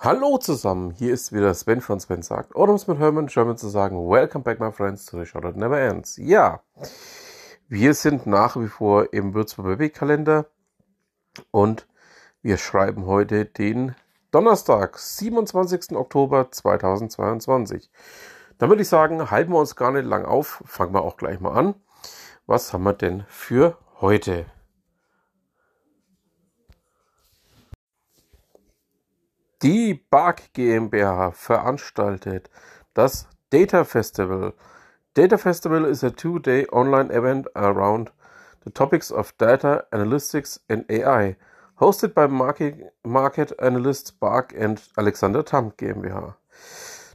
Hallo zusammen, hier ist wieder Sven von Sven sagt, oder um es mit Hermann German zu sagen, Welcome back my friends to the show that never ends. Ja, wir sind nach wie vor im Würzburger Bewegkalender und wir schreiben heute den Donnerstag, 27. Oktober 2022. Dann würde ich sagen, halten wir uns gar nicht lang auf, fangen wir auch gleich mal an. Was haben wir denn für heute? Die BARC GmbH veranstaltet das Data Festival. Data Festival is a two-day online event around the topics of data analytics and AI, hosted by market, market analysts BARC and Alexander Tam GmbH.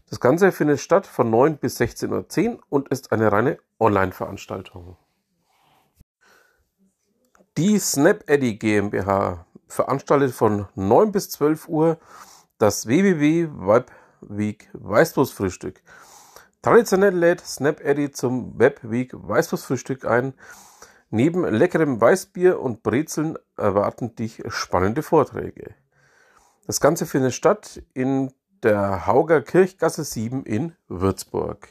Das Ganze findet statt von 9 bis 16.10 Uhr und ist eine reine Online-Veranstaltung. Die SnapEddy GmbH veranstaltet von 9 bis 12 Uhr das WWW Webweek Weißwurstfrühstück. Traditionell lädt SnapEddy zum Webweek Weißwurstfrühstück ein. Neben leckerem Weißbier und Brezeln erwarten dich spannende Vorträge. Das Ganze findet statt in der Hauger Kirchgasse 7 in Würzburg.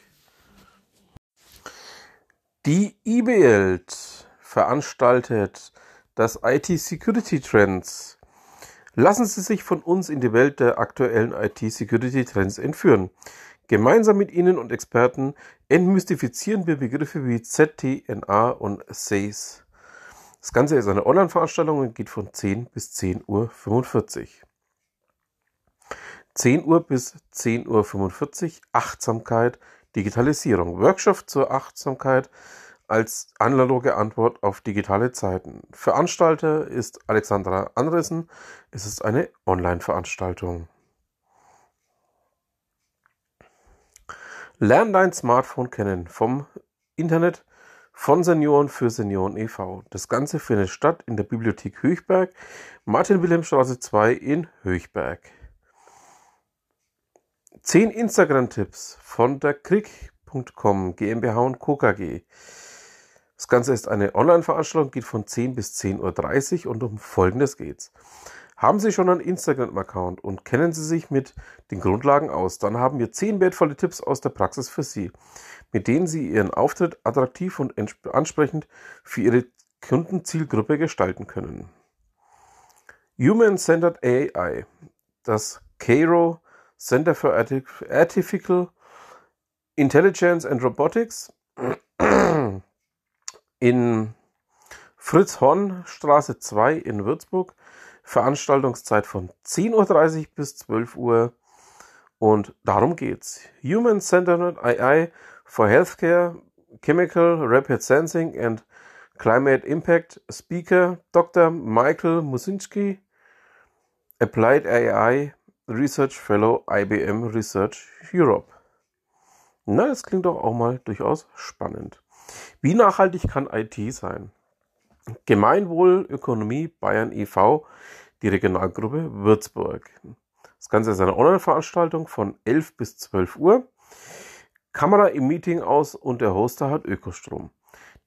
Die eBild veranstaltet das IT Security Trends Lassen Sie sich von uns in die Welt der aktuellen IT-Security-Trends entführen. Gemeinsam mit Ihnen und Experten entmystifizieren wir Begriffe wie ZTNA und SACE. Das Ganze ist eine Online-Veranstaltung und geht von 10 bis 10.45 Uhr. 10 Uhr bis 10.45 Uhr Achtsamkeit, Digitalisierung. Workshop zur Achtsamkeit als analoge Antwort auf digitale Zeiten. Veranstalter ist Alexandra Andresen. Es ist eine Online-Veranstaltung. Lern dein Smartphone kennen vom Internet von Senioren für Senioren e.V. Das Ganze findet statt in der Bibliothek Höchberg, Martin-Wilhelm-Straße 2 in Höchberg. 10 Instagram-Tipps von der Krieg.com GmbH und Co. KG. Das Ganze ist eine Online-Veranstaltung, geht von 10 bis 10.30 Uhr und um Folgendes geht's. Haben Sie schon einen Instagram-Account und kennen Sie sich mit den Grundlagen aus, dann haben wir 10 wertvolle Tipps aus der Praxis für Sie, mit denen Sie Ihren Auftritt attraktiv und ansprechend für Ihre Kundenzielgruppe gestalten können. Human-Centered AI, das Cairo Center for Artificial Intelligence and Robotics in Fritz-Horn-Straße 2 in Würzburg. Veranstaltungszeit von 10.30 Uhr bis 12 Uhr. Und darum geht's. Human Centered AI for Healthcare, Chemical Rapid Sensing and Climate Impact Speaker Dr. Michael Musinski, Applied AI Research Fellow IBM Research Europe. Na, das klingt doch auch mal durchaus spannend. Wie nachhaltig kann IT sein? Gemeinwohlökonomie Bayern e.V., die Regionalgruppe Würzburg. Das Ganze ist eine Online-Veranstaltung von 11 bis 12 Uhr. Kamera im Meeting aus und der Hoster hat Ökostrom.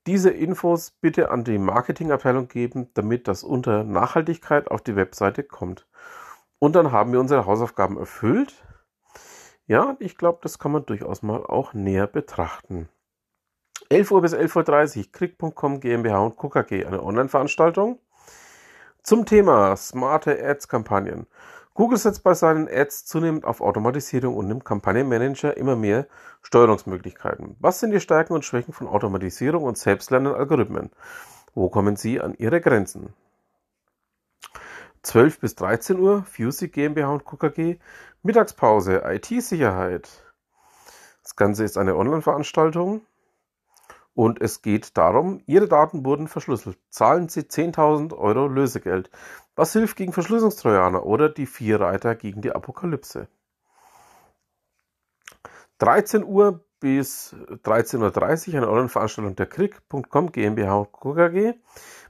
Diese Infos bitte an die Marketingabteilung geben, damit das unter Nachhaltigkeit auf die Webseite kommt. Und dann haben wir unsere Hausaufgaben erfüllt. Ja, ich glaube, das kann man durchaus mal auch näher betrachten. 11 Uhr bis 11.30 Uhr, Krieg.com GmbH und KKG, eine Online-Veranstaltung zum Thema smarte Ads-Kampagnen. Google setzt bei seinen Ads zunehmend auf Automatisierung und nimmt Kampagnenmanager immer mehr Steuerungsmöglichkeiten. Was sind die Stärken und Schwächen von Automatisierung und selbstlernenden Algorithmen? Wo kommen sie an ihre Grenzen? 12 bis 13 Uhr, Fusey GmbH und KKG, Mittagspause, IT-Sicherheit. Das Ganze ist eine Online-Veranstaltung. Und es geht darum, Ihre Daten wurden verschlüsselt. Zahlen Sie 10.000 Euro Lösegeld. Was hilft gegen Verschlüsselungstrojaner oder die vier Reiter gegen die Apokalypse? 13 Uhr bis 13.30 Uhr eine Online-Veranstaltung der Krieg.com GmbH. KG.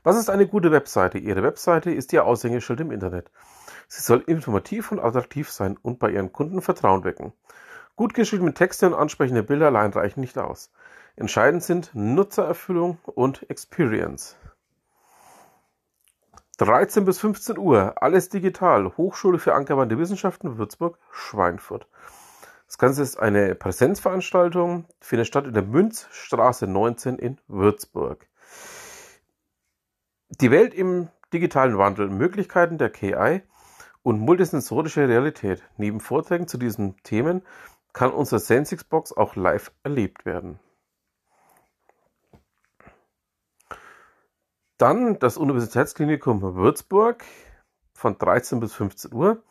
Was ist eine gute Webseite? Ihre Webseite ist Ihr Aushängeschild im Internet. Sie soll informativ und attraktiv sein und bei Ihren Kunden Vertrauen wecken. Gut geschriebene Texte und ansprechende Bilder allein reichen nicht aus. Entscheidend sind Nutzererfüllung und Experience. 13 bis 15 Uhr, alles digital, Hochschule für angewandte Wissenschaften Würzburg, Schweinfurt. Das Ganze ist eine Präsenzveranstaltung, findet statt in der Münzstraße 19 in Würzburg. Die Welt im digitalen Wandel, Möglichkeiten der KI und multisensorische Realität. Neben Vorträgen zu diesen Themen kann unsere Sensix-Box auch live erlebt werden. Dann das Universitätsklinikum Würzburg von 13 bis 15 Uhr.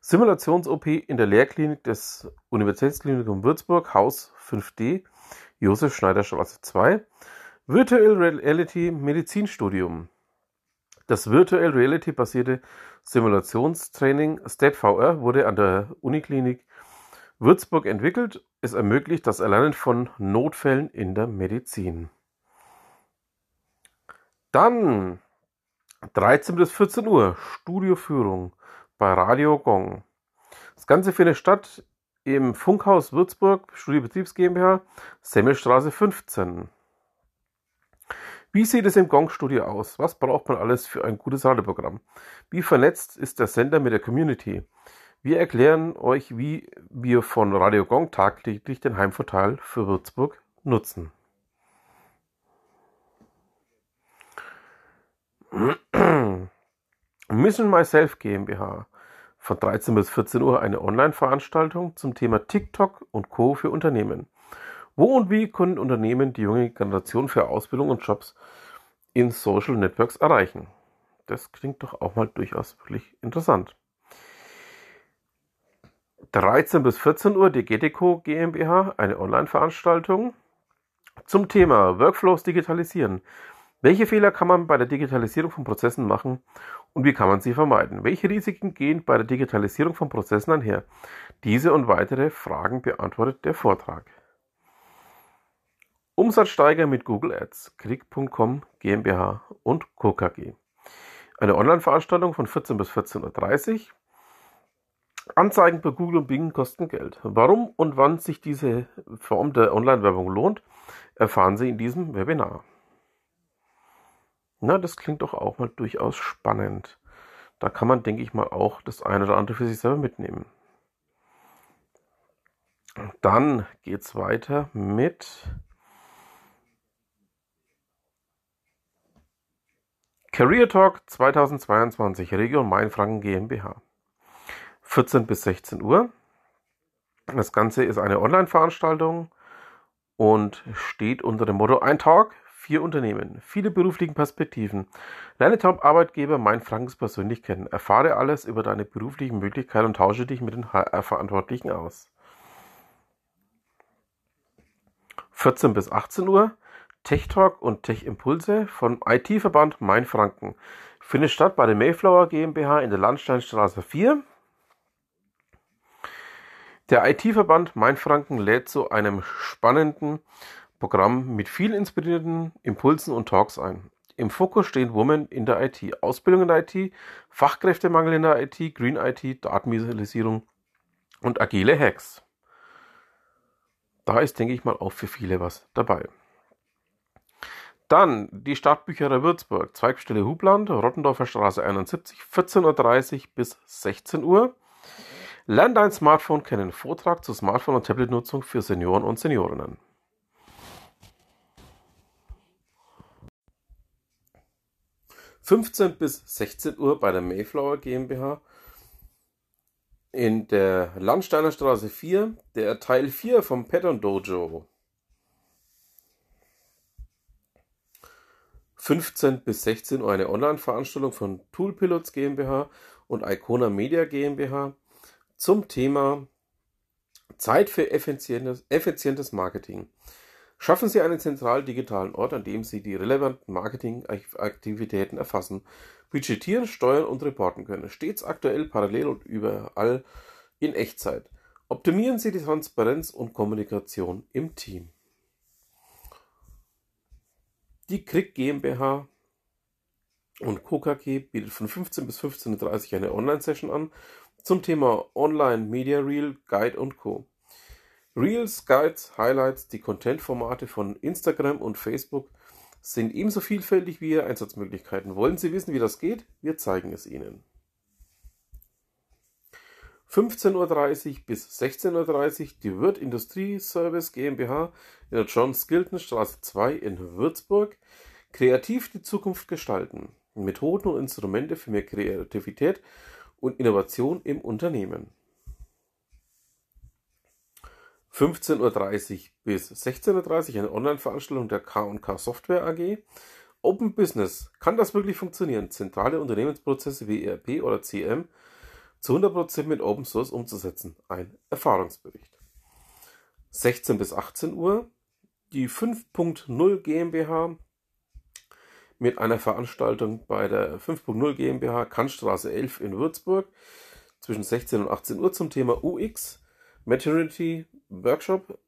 Simulations-OP in der Lehrklinik des Universitätsklinikums Würzburg, Haus 5D, Josef Schneider Straße 2. Virtual Reality Medizinstudium. Das Virtual Reality basierte Simulationstraining StatVR wurde an der Uniklinik Würzburg entwickelt. Es ermöglicht das Erlernen von Notfällen in der Medizin. Dann 13 bis 14 Uhr Studioführung bei Radio Gong. Das Ganze findet statt im Funkhaus Würzburg, Studiobetriebs GmbH, Semmelstraße 15. Wie sieht es im Gong-Studio aus? Was braucht man alles für ein gutes Radioprogramm? Wie vernetzt ist der Sender mit der Community? Wir erklären euch, wie wir von Radio Gong tagtäglich den Heimvorteil für Würzburg nutzen. Mission Myself GmbH von 13 bis 14 Uhr eine Online-Veranstaltung zum Thema TikTok und Co. für Unternehmen. Wo und wie können Unternehmen die junge Generation für Ausbildung und Jobs in Social Networks erreichen? Das klingt doch auch mal durchaus wirklich interessant. 13 bis 14 Uhr die GTCO GmbH, eine Online-Veranstaltung zum Thema Workflows digitalisieren. Welche Fehler kann man bei der Digitalisierung von Prozessen machen und wie kann man sie vermeiden? Welche Risiken gehen bei der Digitalisierung von Prozessen einher? Diese und weitere Fragen beantwortet der Vortrag. Umsatzsteiger mit Google Ads, Krieg.com GmbH und Co. KG. Eine Online-Veranstaltung von 14 bis 14.30 Uhr. Anzeigen bei Google und Bing kosten Geld. Warum und wann sich diese Form der Online-Werbung lohnt, erfahren Sie in diesem Webinar. Na, das klingt doch auch mal durchaus spannend. Da kann man, denke ich mal, auch das eine oder andere für sich selber mitnehmen. Dann geht es weiter mit Career Talk 2022 Region Mainfranken GmbH. 14 bis 16 Uhr. Das Ganze ist eine Online-Veranstaltung und steht unter dem Motto Ein Talk Vier Unternehmen, viele berufliche Perspektiven. Lerne Top-Arbeitgeber Mainfrankens persönlich kennen. Erfahre alles über deine beruflichen Möglichkeiten und tausche dich mit den HR-Verantwortlichen aus. 14 bis 18 Uhr Tech Talk und Tech Impulse vom IT-Verband Mainfranken. Findet statt bei der Mayflower GmbH in der Landsteinstraße 4. Der IT-Verband Mainfranken lädt zu einem spannenden Programm mit vielen inspirierenden Impulsen und Talks ein. Im Fokus stehen Women in der IT, Ausbildung in der IT, Fachkräftemangel in der IT, Green IT, Datenvisualisierung und agile Hacks. Da ist, denke ich mal, auch für viele was dabei. Dann die Stadtbücherei Würzburg, Zweigstelle Hubland, Rottendorfer Straße 71, 14.30 Uhr bis 16 Uhr. Lern dein Smartphone kennen. Vortrag zur Smartphone- und Tablet-Nutzung für Senioren und Seniorinnen. 15 bis 16 Uhr bei der Mayflower GmbH in der Landsteiner Straße 4, der Teil 4 vom Pattern Dojo. 15 bis 16 Uhr eine Online-Veranstaltung von Toolpilots GmbH und Icona Media GmbH zum Thema Zeit für effizientes, effizientes Marketing. Schaffen Sie einen zentralen digitalen Ort, an dem Sie die relevanten Marketingaktivitäten erfassen, budgetieren, steuern und reporten können. Stets aktuell, parallel und überall in Echtzeit. Optimieren Sie die Transparenz und Kommunikation im Team. Die Krieg GmbH und KKG bietet von 15 bis 15.30 Uhr eine Online-Session an zum Thema Online Media Reel, Guide und Co. Reels, Guides, Highlights, die Content-Formate von Instagram und Facebook sind ebenso vielfältig wie ihre Einsatzmöglichkeiten. Wollen Sie wissen, wie das geht? Wir zeigen es Ihnen. 15.30 Uhr bis 16.30 Uhr die Wirt Industrie Service GmbH in der John Skilton Straße 2 in Würzburg. Kreativ die Zukunft gestalten. Methoden und Instrumente für mehr Kreativität und Innovation im Unternehmen. 15.30 Uhr bis 16.30 Uhr eine Online-Veranstaltung der K&K Software AG. Open Business. Kann das wirklich funktionieren? Zentrale Unternehmensprozesse wie ERP oder CM zu 100% mit Open Source umzusetzen. Ein Erfahrungsbericht. 16 bis 18 Uhr die 5.0 GmbH mit einer Veranstaltung bei der 5.0 GmbH Kantstraße 11 in Würzburg zwischen 16 und 18 Uhr zum Thema UX, Maternity Workshop,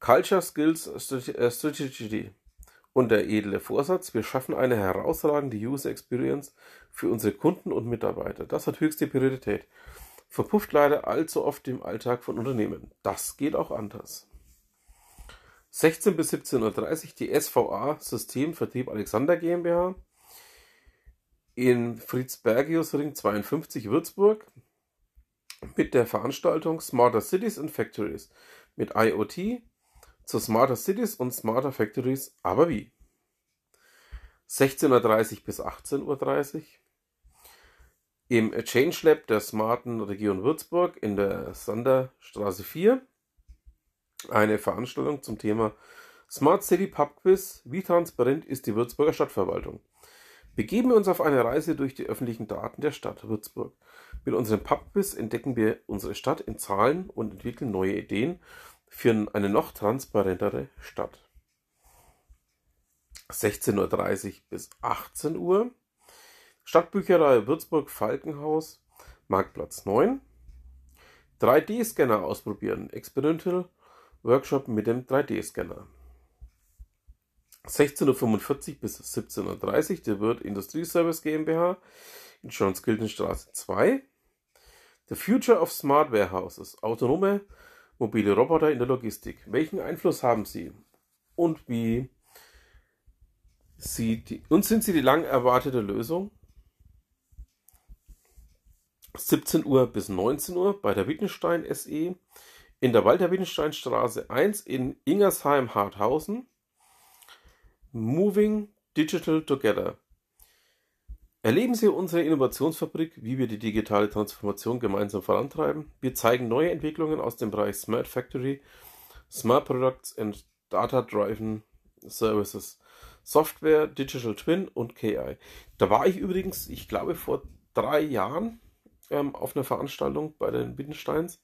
Culture Skills Strategy und der edle Vorsatz, wir schaffen eine herausragende User Experience für unsere Kunden und Mitarbeiter. Das hat höchste Priorität. Verpufft leider allzu oft im Alltag von Unternehmen. Das geht auch anders. 16 bis 17.30 Uhr die SVA System Vertrieb Alexander GmbH in Fritzbergius Ring 52 Würzburg mit der Veranstaltung Smarter Cities and Factories mit IoT zu Smarter Cities und Smarter Factories, aber wie? 16.30 Uhr bis 18.30 Uhr im Change Lab der smarten Region Würzburg in der Sanderstraße 4 eine Veranstaltung zum Thema Smart City Pub Quiz. Wie transparent ist die Würzburger Stadtverwaltung? Begeben wir uns auf eine Reise durch die öffentlichen Daten der Stadt Würzburg. Mit unserem Pub Quiz entdecken wir unsere Stadt in Zahlen und entwickeln neue Ideen für eine noch transparentere Stadt. 16.30 Uhr bis 18 Uhr. Stadtbücherei Würzburg Falkenhaus, Marktplatz 9. 3D-Scanner ausprobieren. Experimental Workshop mit dem 3D-Scanner. 16.45 Uhr bis 17.30 Uhr der Wirt Industrieservice GmbH in Schonskildenstraße 2. The Future of Smart Warehouses. Autonome mobile Roboter in der Logistik. Welchen Einfluss haben sie? Und wie sie die, und sind sie die lang erwartete Lösung? 17 Uhr bis 19 Uhr bei der Wittenstein SE in der Walter Wittenstein Straße 1 in Ingersheim-Harthausen. Moving Digital Together. Erleben Sie unsere Innovationsfabrik, wie wir die digitale Transformation gemeinsam vorantreiben. Wir zeigen neue Entwicklungen aus dem Bereich Smart Factory, Smart Products and Data Driven Services, Software, Digital Twin und KI. Da war ich übrigens, ich glaube, vor drei Jahren ähm, auf einer Veranstaltung bei den Wittensteins.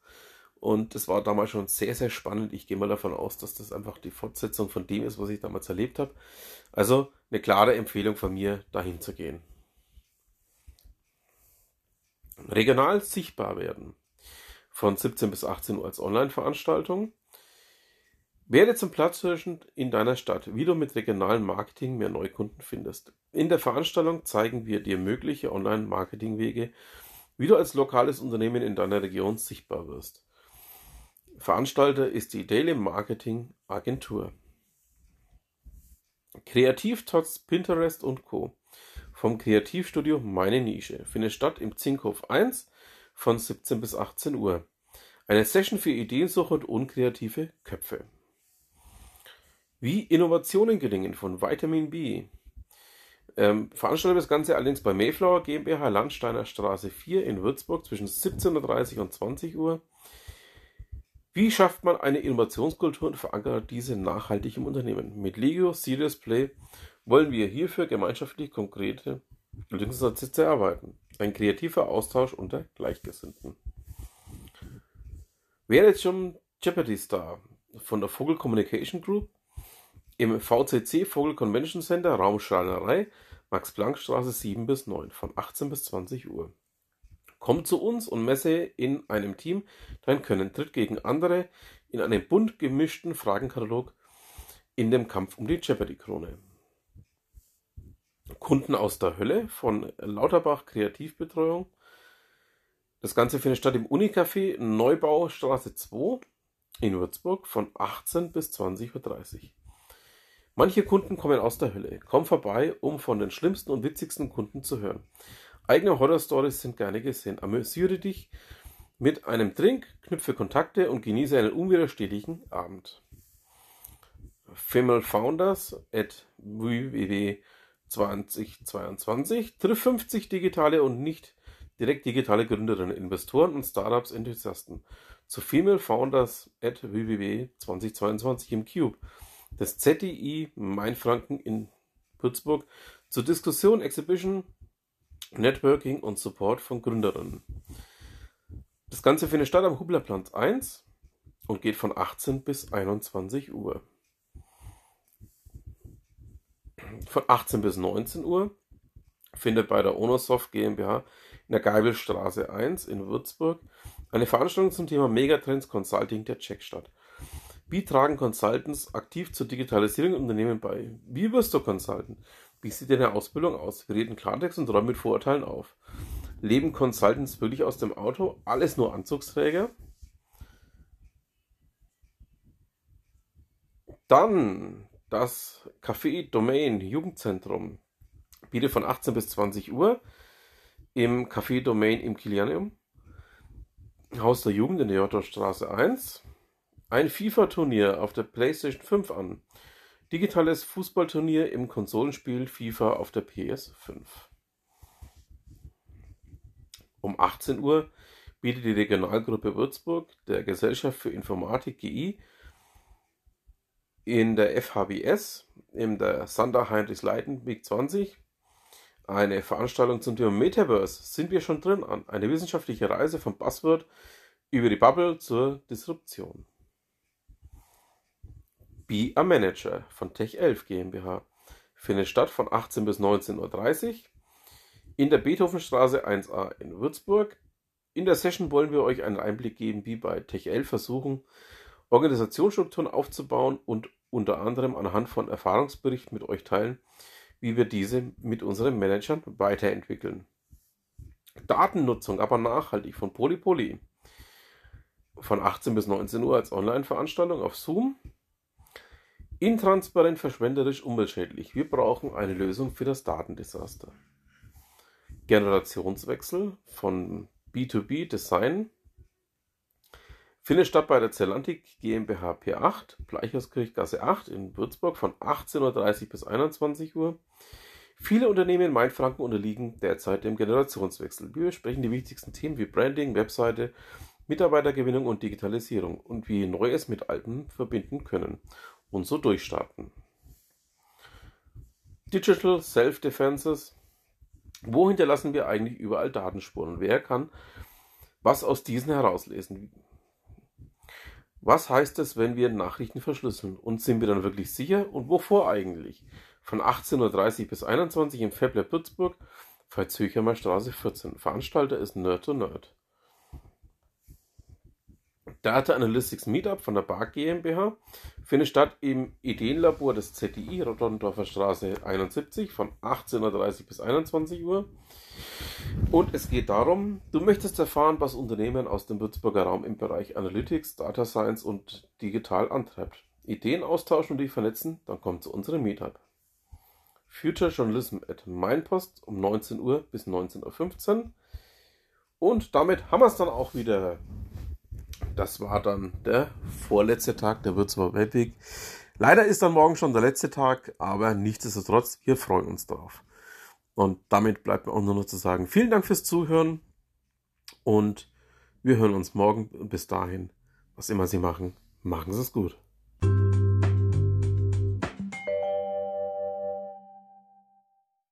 Und es war damals schon sehr, sehr spannend. Ich gehe mal davon aus, dass das einfach die Fortsetzung von dem ist, was ich damals erlebt habe. Also eine klare Empfehlung von mir, dahin zu gehen. Regional sichtbar werden. Von 17 bis 18 Uhr als Online-Veranstaltung. Werde zum Platzhirschen in deiner Stadt, wie du mit regionalem Marketing mehr Neukunden findest. In der Veranstaltung zeigen wir dir mögliche Online-Marketing-Wege, wie du als lokales Unternehmen in deiner Region sichtbar wirst. Veranstalter ist die Daily Marketing Agentur. Kreativ trotz Pinterest und Co vom Kreativstudio Meine Nische findet statt im Zinkhof 1 von 17 bis 18 Uhr. Eine Session für Ideensuche und unkreative Köpfe. Wie Innovationen gelingen von Vitamin B. Ähm, veranstaltet das Ganze allerdings bei Mayflower GmbH Landsteiner Straße 4 in Würzburg zwischen 17.30 Uhr und 20 Uhr. Wie schafft man eine Innovationskultur und verankert diese nachhaltig im Unternehmen? Mit Lego Serious Play wollen wir hierfür gemeinschaftlich konkrete Lösungsansätze erarbeiten. Ein kreativer Austausch unter Gleichgesinnten. Wer jetzt schon Jeopardy Star von der Vogel Communication Group im VCC Vogel Convention Center Raumschreinerei Max-Planck-Straße 7 bis 9 von 18 bis 20 Uhr. Komm zu uns und messe in einem Team dein Können. Tritt gegen andere in einem bunt gemischten Fragenkatalog in dem Kampf um die Jeopardy-Krone. Kunden aus der Hölle von Lauterbach Kreativbetreuung. Das Ganze findet statt im Unicafé Neubaustraße 2 in Würzburg von 18 bis 20.30 Uhr. Manche Kunden kommen aus der Hölle. Komm vorbei, um von den schlimmsten und witzigsten Kunden zu hören. Eigene Horror-Stories sind gerne gesehen. Amüsiere dich mit einem Drink, knüpfe Kontakte und genieße einen unwiderstehlichen Abend. Female Founders at www 2022 trifft 50 digitale und nicht direkt digitale Gründerinnen, Investoren und Startups Enthusiasten zu Female Founders at www 2022 im Cube des ZDI Mainfranken in Würzburg zur Diskussion, Exhibition, Networking und Support von Gründerinnen. Das Ganze findet statt am Hublerplatz 1 und geht von 18 bis 21 Uhr. Von 18 bis 19 Uhr findet bei der Onosoft GmbH in der Geibelstraße 1 in Würzburg eine Veranstaltung zum Thema Megatrends Consulting der Check statt. Wie tragen Consultants aktiv zur Digitalisierung im Unternehmen bei? Wie wirst du Consultant? Wie sieht deine Ausbildung aus? Wir reden Klartext und räumen mit Vorurteilen auf. Leben Consultants wirklich aus dem Auto? Alles nur Anzugsträger? Dann das Café Domain Jugendzentrum bietet von 18 bis 20 Uhr im Café Domain im Kilianium, Haus der Jugend in der Jotterstraße 1, ein FIFA-Turnier auf der PlayStation 5 an. Digitales Fußballturnier im Konsolenspiel FIFA auf der PS5. Um 18 Uhr bietet die Regionalgruppe Würzburg der Gesellschaft für Informatik GI in der FHBS in der Sander Heinrichs Leiten Weg 20 eine Veranstaltung zum Thema Metaverse. Sind wir schon drin an? Eine wissenschaftliche Reise vom Buzzword über die Bubble zur Disruption. Be a Manager von Tech11 GmbH findet statt von 18 bis 19.30 Uhr in der Beethovenstraße 1a in Würzburg. In der Session wollen wir euch einen Einblick geben, wie bei Tech11 versuchen, Organisationsstrukturen aufzubauen und unter anderem anhand von Erfahrungsberichten mit euch teilen, wie wir diese mit unseren Managern weiterentwickeln. Datennutzung aber nachhaltig von Polypoly. Von 18 bis 19 Uhr als Online-Veranstaltung auf Zoom Intransparent, verschwenderisch, umweltschädlich. Wir brauchen eine Lösung für das Datendesaster. Generationswechsel von B2B Design findet statt bei der Zellantik GmbH P8, Bleichhauskirchgasse 8 in Würzburg von 18.30 Uhr bis 21 Uhr. Viele Unternehmen in Mainfranken unterliegen derzeit dem Generationswechsel. Wir besprechen die wichtigsten Themen wie Branding, Webseite, Mitarbeitergewinnung und Digitalisierung und wie Neues mit Alten verbinden können und so durchstarten. Digital Self-Defenses. Wo hinterlassen wir eigentlich überall Datenspuren? Wer kann was aus diesen herauslesen? Was heißt es, wenn wir Nachrichten verschlüsseln? Und sind wir dann wirklich sicher? Und wovor eigentlich? Von 18.30 Uhr bis 21 Uhr im Fablab Würzburg, Veitshöchheimer Straße 14. Veranstalter ist Nerd to Nerd. Data Analytics Meetup von der BARC GmbH findet statt im Ideenlabor des ZDI, Rotterdorfer Straße 71 von 18.30 bis 21 Uhr. Und es geht darum, du möchtest erfahren, was Unternehmen aus dem Würzburger Raum im Bereich Analytics, Data Science und digital antreibt. Ideen austauschen und die vernetzen, dann kommt zu unserem Meetup. Future Journalism at Mainpost um 19 Uhr bis 19.15 Uhr. Und damit haben wir es dann auch wieder das war dann der vorletzte Tag der Würzburger Webweg. Leider ist dann morgen schon der letzte Tag, aber nichtsdestotrotz, wir freuen uns darauf. Und damit bleibt mir auch nur noch zu sagen, vielen Dank fürs Zuhören und wir hören uns morgen. Bis dahin, was immer Sie machen, machen Sie es gut.